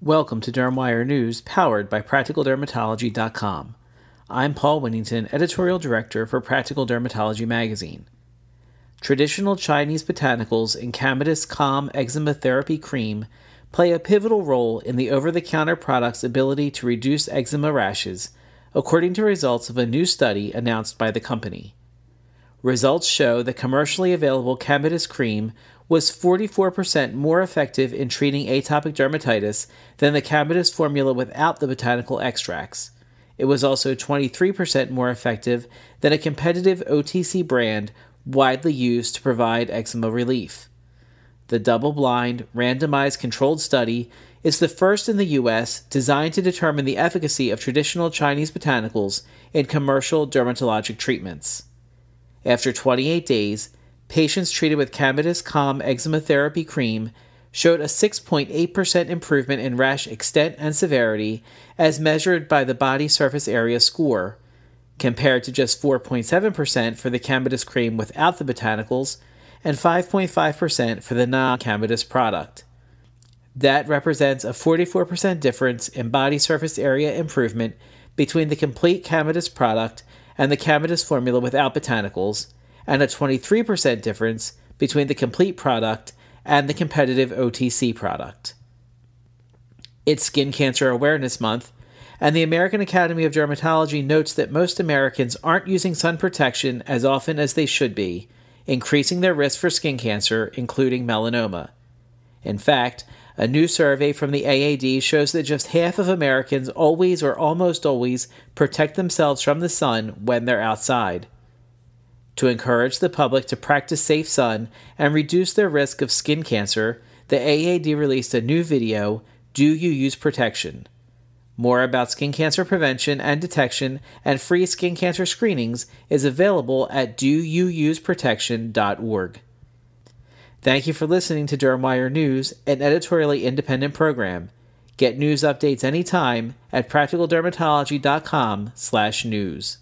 Welcome to Dermwire News, powered by PracticalDermatology.com. I'm Paul Winnington, Editorial Director for Practical Dermatology Magazine. Traditional Chinese botanicals in Kamedis Calm Eczema Therapy Cream play a pivotal role in the over the counter product's ability to reduce eczema rashes, according to results of a new study announced by the company. Results show the commercially available Kamedis cream was 44% more effective in treating atopic dermatitis than the Kamedis formula without the botanical extracts. It was also 23% more effective than a competitive OTC brand widely used to provide eczema relief. The double blind, randomized controlled study is the first in the U.S. designed to determine the efficacy of traditional Chinese botanicals in commercial dermatologic treatments. After 28 days, patients treated with Kamedis Calm Eczema Therapy Cream showed a 6.8% improvement in rash extent and severity as measured by the body surface area score, compared to just 4.7% for the Kamedis cream without the botanicals and 5.5% for the non Kamedis product. That represents a 44% difference in body surface area improvement between the complete Kamedis product and the Kamedis formula without botanicals and a 23% difference between the complete product and the competitive OTC product. It's Skin Cancer Awareness Month, and the American Academy of Dermatology notes that most Americans aren't using sun protection as often as they should be, increasing their risk for skin cancer, including melanoma. In fact, a new survey from the AAD shows that just half of Americans always or almost always protect themselves from the sun when they're outside to encourage the public to practice safe sun and reduce their risk of skin cancer, the AAD released a new video, Do You Use Protection? More about skin cancer prevention and detection and free skin cancer screenings is available at doyouuseprotection.org. Thank you for listening to Dermwire News, an editorially independent program. Get news updates anytime at practicaldermatology.com/news.